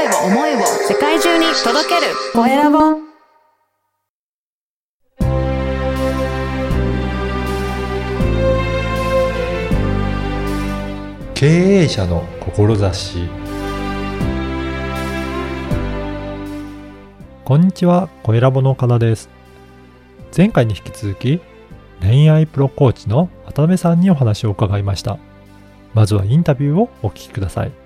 声を、思いを世界中に届けるコエラボ。経営者の志こんにちは、コエラボの岡田です。前回に引き続き、恋愛プロコーチの渡辺さんにお話を伺いました。まずはインタビューをお聞きください。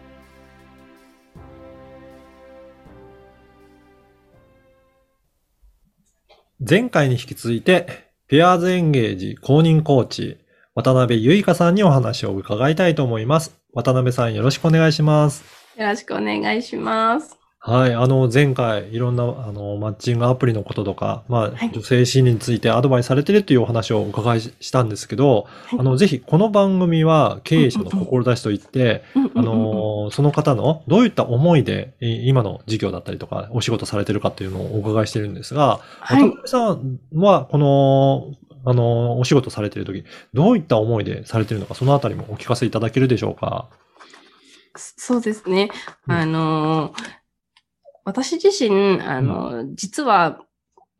前回に引き続いて、ペアーズエンゲージ公認コーチ、渡辺ゆいかさんにお話を伺いたいと思います。渡辺さんよろしくお願いします。よろしくお願いします。はい。あの、前回、いろんな、あの、マッチングアプリのこととか、まあ、はい女性心理についてアドバイスされてるというお話をお伺いしたんですけど、はいあの、ぜひ、この番組は経営者の志といって、あの、その方のどういった思いで、い今の事業だったりとか、お仕事されてるかっていうのをお伺いしてるんですが、はい渡辺さんは、この、あの、お仕事されてる時、どういった思いでされてるのか、そのあたりもお聞かせいただけるでしょうか？そうですね。うんあの、私自身、あの、実は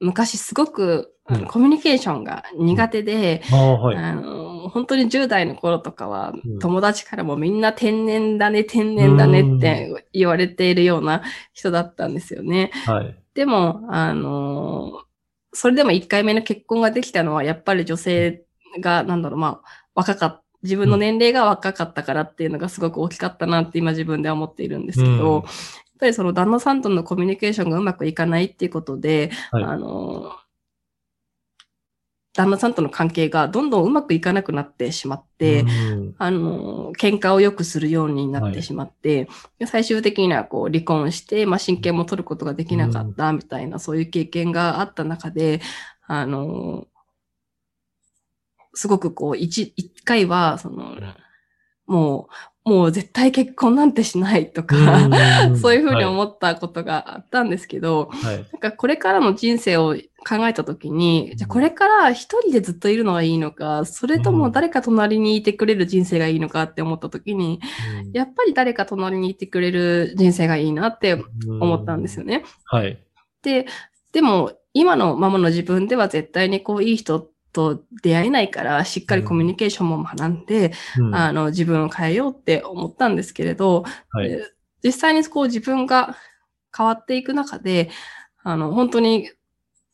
昔すごく、コミュニケーションが苦手で、ああ、はい。あの本当に10代の頃とかは、うん友達からもみんな天然だね、天然だねって言われているような人だったんですよね。はい。でも、あのそれでも1回目の結婚ができたのは、やっぱり女性が、なんだろう、まあ、若かった。自分の年齢が若かったからっていうのがすごく大きかったなって今自分では思っているんですけど、ぱりその旦那さんとのコミュニケーションがうまくいかないっていうことで、はい。あの、旦那さんとの関係がどんどんうまくいかなくなってしまって、うん。あの、喧嘩をよくするようになってしまって、で最終的にはこう離婚して、まあ、親権も取ることができなかったみたいな、そういう経験があった中で、あの、すごくこう、一、一回は、その、もう、もう絶対結婚なんてしないとか、そういうふうにはい思ったことがあったんですけど、はい。なんかこれからの人生を考えたときに、じゃあこれから一人でずっといるのがいいのか、それとも誰か隣にいてくれる人生がいいのかって思ったときに、やっぱり誰か隣にいてくれる人生がいいなって思ったんですよね。ね。はい。で、でも今のままの自分では絶対にこういい人と出会えないから、しっかりコミュニケーションも学んで、うん。あの自分を変えようって思ったんですけれど、はい。で実際にこう自分が変わっていく中で、あの、本当に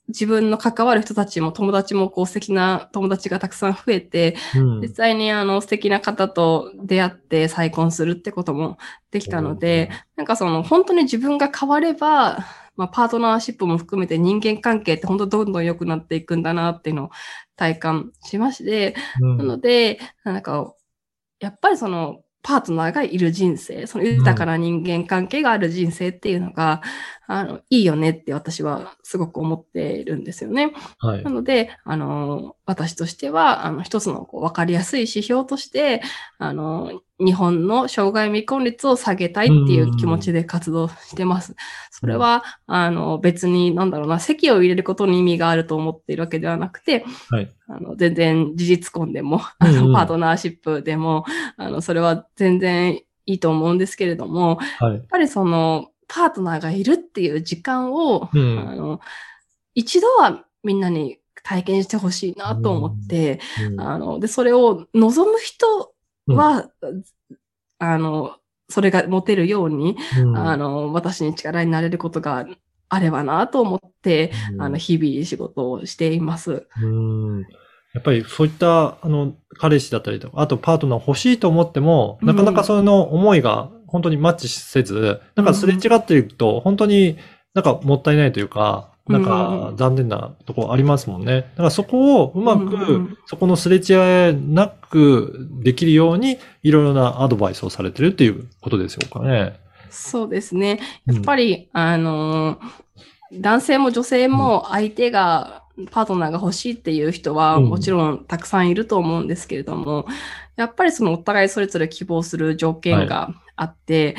自分の関わる人たちも友達もこう素敵な友達がたくさん増えて、うん。実際にあの素敵な方と出会って再婚するってこともできたので、なんかその本当に自分が変われば、まあパートナーシップも含めて人間関係って本当どんどん良くなっていくんだなっていうのを体感しまして、うん。なので、なんか、やっぱりその、パートナーがいる人生、その豊かな人間関係がある人生っていうのが、あの、いいよねって私はすごく思っているんですよね。はいな。ので、あの、私としては、あの、一つのこう分かりやすい指標として、あの、日本の障害未婚率を下げたいっていう気持ちで活動してます。それは、あの、別に、なんだろうな、席を入れることに意味があると思っているわけではなくて、はい。あの、全然事実婚でも、あの、パートナーシップでも、あの、それは全然いいと思うんですけれども、はいやっ。ぱりその、パートナーがいるっていう時間を、うん。あの、一度はみんなに体験してほしいなと思って、うん。あの、で、それを望む人は、あの、それが持てるように、うん。あの、私に力になれることがあればなと思って、うん。あの、日々仕事をしています。うん。やっぱりそういった、あの、彼氏だったりとか、あとパートナー欲しいと思っても、なかなかその思いが本当にマッチせず、なんかすれ違っていくと、本当になんかもったいないというか、なんか残念なところありますもんね。だからそこをうまうんうんうくん、そこのすれ違いなくできるように、いろいろなアドバイスをされてるっていうことでしょうかね。そうですね。やっぱり、あの、男性も女性も相手が、パートナーが欲しいっていう人はうん。もちろんたくさんいると思うんですけれども、やっぱりそのお互いそれぞれ希望する条件があって、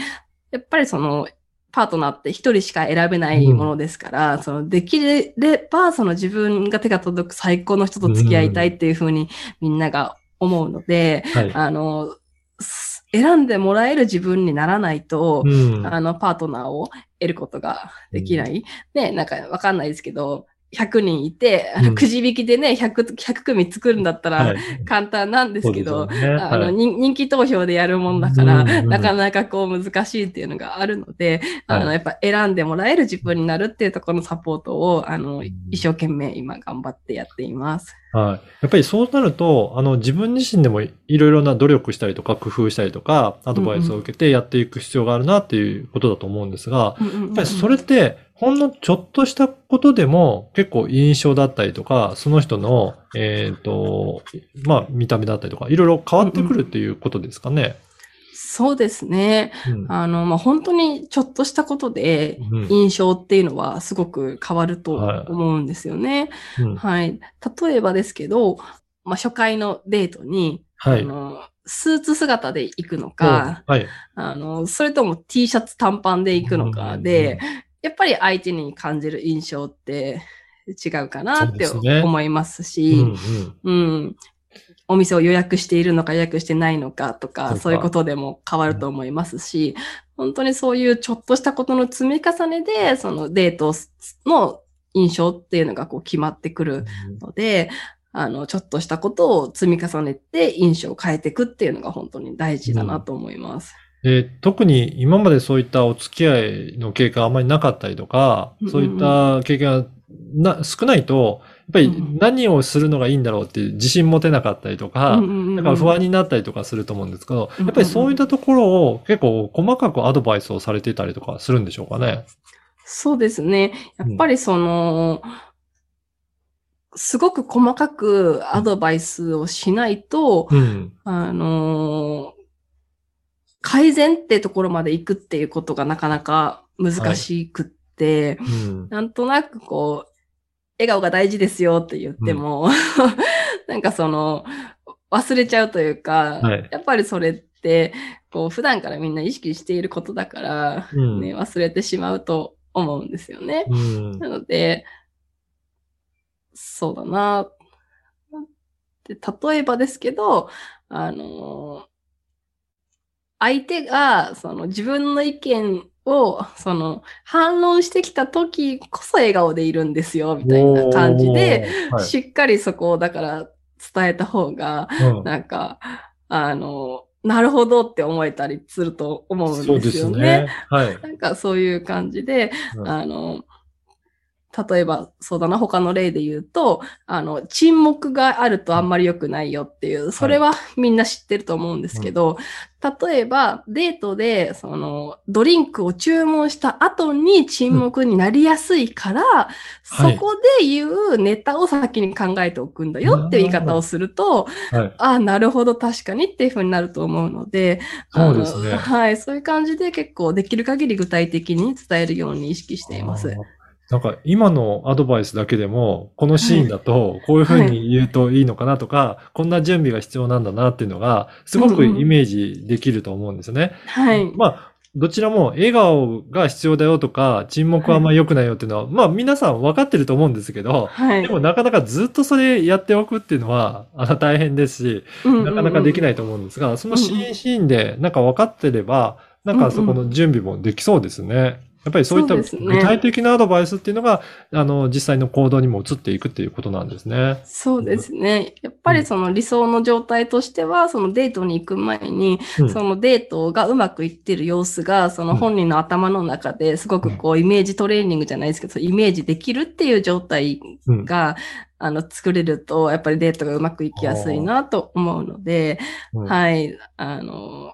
やっぱりそのパートナーって一人しか選べないものですから、そのできればその自分が手が届く最高の人と付き合いたいっていうふうにみんなが思うので、はい。あの、す選んでもらえる自分にならないと、うん。あの、パートナーを得ることができない。ね、なんかわかんないですけど、100人いて、あのうん。くじ引きでね、100、100組作るんだったらはい。簡単なんですけど、そうですよね。あの、はい。人人気投票でやるもんだから、うんうんなかなかこう難しいっていうのがあるので、あの、はい。やっぱ選んでもらえる自分になるっていうところのサポートを、あのん、一生懸命今頑張ってやっています。はい。やっぱりそうなると、あの、自分自身でもいろいろな努力したりとか、工夫したりとか、アドバイスを受けてやっていく必要があるなっていうことだと思うんですが、やっやっぱりそれって、ほんのちょっとしたことでも結構印象だったりとか、その人の、えっ、と、まあ見た目だったりとか、いろいろ変わってくるっていうことですかね？そうですね。うんあの、まあ、本当にちょっとしたことで、うん印象っていうのはすごく変わるとはい思うんですよね。うんはい。例えばですけど、まあ、初回のデートに、はい。あの、スーツ姿で行くのか、はい。あの、それとも T シャツ短パンで行くのかで、やっぱり相手に感じる印象って違うかなってそうですね思いますうんし、うんうん。お店を予約しているのか予約してないのかとか、そういうことでも変わると思いますし、本当にそういうちょっとしたことの積み重ねで、そのデートの印象っていうのがこう決まってくるので、あの、ちょっとしたことを積み重ねて印象を変えていくっていうのが本当に大事だなと思います。で特に今までそういったお付き合いの経験があまりなかったりとかそういった経験がな少ないと、ぱり何をするのがいいんだろうっていう自信持てなかったりとか、うんうんうんだから不安になったりとかすると思うんですけど、うんやっぱりそういったところを結構細かくアドバイスをされていたりとかするんでしょうかね。そうですね。やっぱりその、すごく細かくアドバイスをしないと、うん。あのー改善ってところまで行くっていうことがなかなか難しくって、うん。なんとなくこう、笑顔が大事ですよって言っても、なんかその、忘れちゃうというか、はいやっぱりそれって、こう、普段からみんな意識していることだから、うんね、忘れてしまうと思うんですよね。うん。なので、そうだな。で例えばですけど、あの、相手が、その自分の意見を、その、反論してきた時こそ笑顔でいるんですよ、みたいな感じで、はいしっかりそこをだから伝えた方が、うんなんか、あの、なるほどって思えたりすると思うんそうですですよね。ね。はい。なんかそういう感じで、うんあの、例えば、そうだな、他の例で言うと、あの、沈黙があるとあんまり良くないよっていう、それはみんな知ってると思うんですけど、例えば、デートで、その、ドリンクを注文した後に沈黙になりやすいから、そこで言うネタを先に考えておくんだよっていう言い方をすると、はい。ああ、なるほど、確かにっていう風になると思うので、そうですね。はい、そういう感じで結構できる限り具体的に伝えるように意識しています。なんか今のアドバイスだけでも、このシーンだとこういうふうに言うといいのかなとか、こんな準備が必要なんだなっていうのが、すごくイメージできると思うんですよね。はい。まあ、どちらも笑顔が必要だよとか、沈黙はあんまり良くないよっていうのは、まあ皆さん分かってると思うんですけど、はい。でもなかなかずっとそれやっておくっていうのは、あの大変ですし、なかなかできい。ないと思うんですが、そのシーンシーンでなんか分かってれば、なんかそこの準備もできそうですね。やっぱりそういった具体的なアドバイスっていうのが、あの、実際の行動にも移っていくっていうことなんですね。そうですね。やっぱりその理想の状態としては、そのデートに行く前に、うん。そのデートがうまくいってる様子が、その本人の頭の中ですごくこうイメージトレーニングじゃないですけど、イメージできるっていう状態うん。が、あの、作れると、やっぱりデートがうまくいきやすいなと思うので、うん。はい、あの、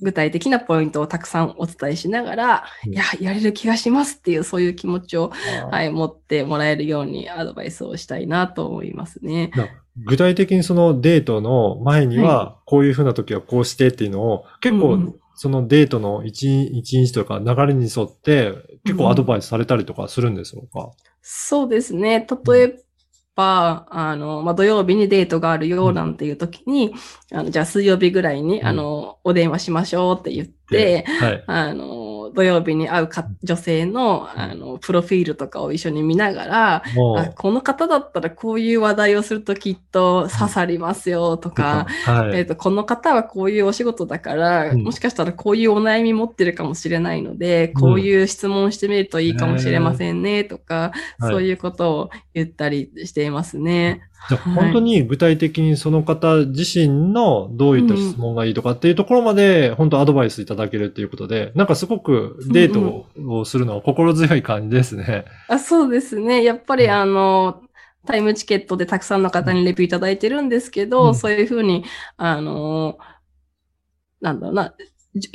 具体的なポイントをたくさんお伝えしながら、うん。いや、やれる気がしますっていう、そういう気持ちを、はい、持ってもらえるようにアドバイスをしたいなと思いますね。な具体的にそのデートの前には、こういうふうな時はこうしてっていうのを、結構うんうん。そのデートの一一日とか流れに沿って、結構アドバイスされたりとかするんでしょうか、そうですね。例えば、あの、まあ、土曜日にデートがあるよなんていう時に、あの、じゃあ水曜日ぐらいに、うんあの、お電話しましょうって言って、はい。あの、土曜日に会うか女性の、あの、プロフィールとかを一緒に見ながら、もあこの方だったらこういう話題をするときっと刺さりますよとか、はい。えっ、と、この方はこういうお仕事だから、うん。もしかしたらこういうお悩み持ってるかもしれないので、こういう質問してみるといいかもしれませんね、とか、はい。そういうことを言ったりしていますね。じゃあ本当に具体的にその方自身のどういった質問がいいとかっていうところまで本当アドバイスいただけるっていうことで、なんかすごくデートをするのは心強い感じですね。あそうですね。やっぱりうんあの、タイムチケットでたくさんの方にレビューいただいてるんですけど、うんそういうふうに、あの、なんだろうな、じ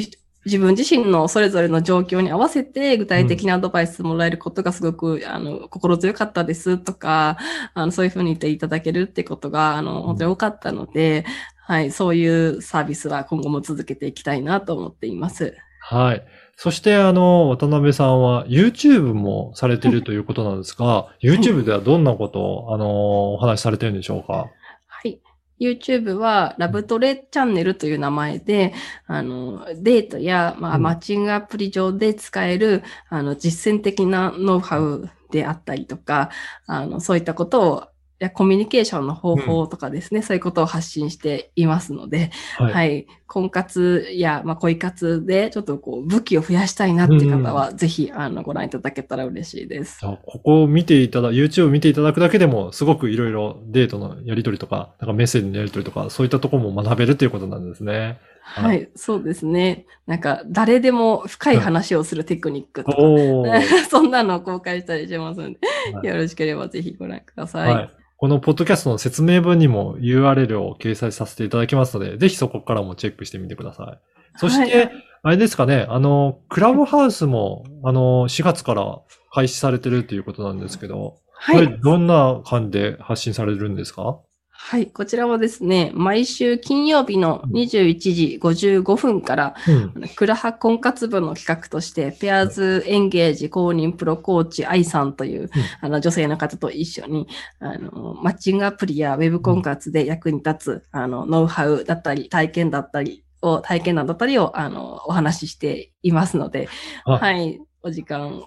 自分自身のそれぞれの状況に合わせて具体的なアドバイスもらえることがすごく、あの、心強かったですとか、あの、そういうふうに言っていただけるってことが、あの、本当に多かったので、はい、そういうサービスは今後も続けていきたいなと思っています。はい。そして、あの、渡辺さんは YouTube もされてるということなんですが、YouTube ではどんなことを、あの、お話しされてるんでしょうか？はい。YouTube はラブトレチャンネルという名前で、あの、デートや、まあ、うん。マッチングアプリ上で使える、あの、実践的なノウハウであったりとか、あの、そういったことを、やコミュニケーションの方法とかですね、そういうことを発信していますので、はい。はい。婚活や、まあ、恋活で、ちょっとこう、武器を増やしたいなっていう方は、ぜひ、あの、ご覧いただけたら嬉しいです。ここを見ていただ、YouTube 見ていただくだけでも、すごくいろいろデートのやりとりとか、なんかメッセージのやりとりとか、そういったところも学べるということなんですね。ははい、そうですね。なんか、誰でも深い話をするテクニックとか。そんなのを公開したりしますので、はいよろしければぜひご覧ください。はい。このポッドキャストの説明文にも URL を掲載させていただきますので、ぜひそこからもチェックしてみてください。そして、はいあれですかね、あの、クラブハウスも、あの、4月から開始されてるっていうことなんですけど、はい。これどんな感じで発信されるんですか？はい。こちらはですね、毎週金曜日の21時55分から、うん。クラハ婚活部の企画として、ペアーズエンゲージ公認プロコーチ愛さんという、あの女性の方と一緒に、あの、マッチングアプリやウェブ婚活で役に立つ、あの、ノウハウだったり、体験だったりを、体験談だったりを、あの、お話ししていますので、あはい。お時間、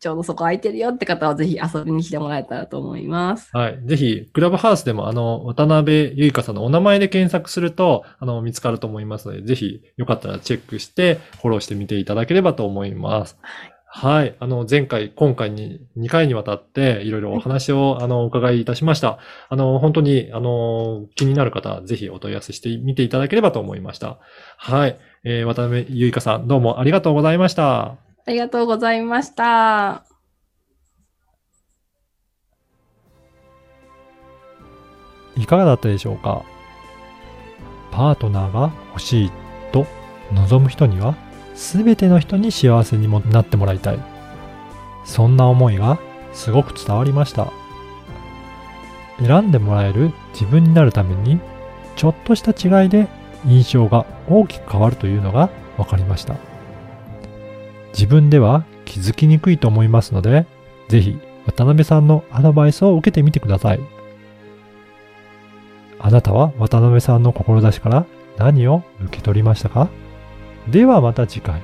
ちょうどそこ空いてるよって方はぜひ遊びに来てもらえたらと思います。はい。ぜひ、クラブハウスでも、あの、渡辺ゆいかさんのお名前で検索すると、あの、見つかると思いますので、ぜひ、よかったらチェックして、フォローしてみていただければと思います。はい。あの、前回、今回に、2回にわたって、いろいろお話を、あの、お伺いいたしました。あの、本当に、あの、気になる方、ぜひお問い合わせしてみていただければと思いました。はい。えー、渡辺ゆいかさん、どうもありがとうございました。ありがとうございました。いかがだったでしょうか？パートナーが欲しいと望む人には全ての人に幸せにもなってもらいたい。そんな思いがすごく伝わりました。選んでもらえる自分になるためにちょっとした違いで印象が大きく変わるというのが分かりました。自分では気づきにくいと思いますのでぜひ渡辺さんのアドバイスを受けてみてくださいあなたは渡辺さんの志から何を受け取りましたか？ではまた次回。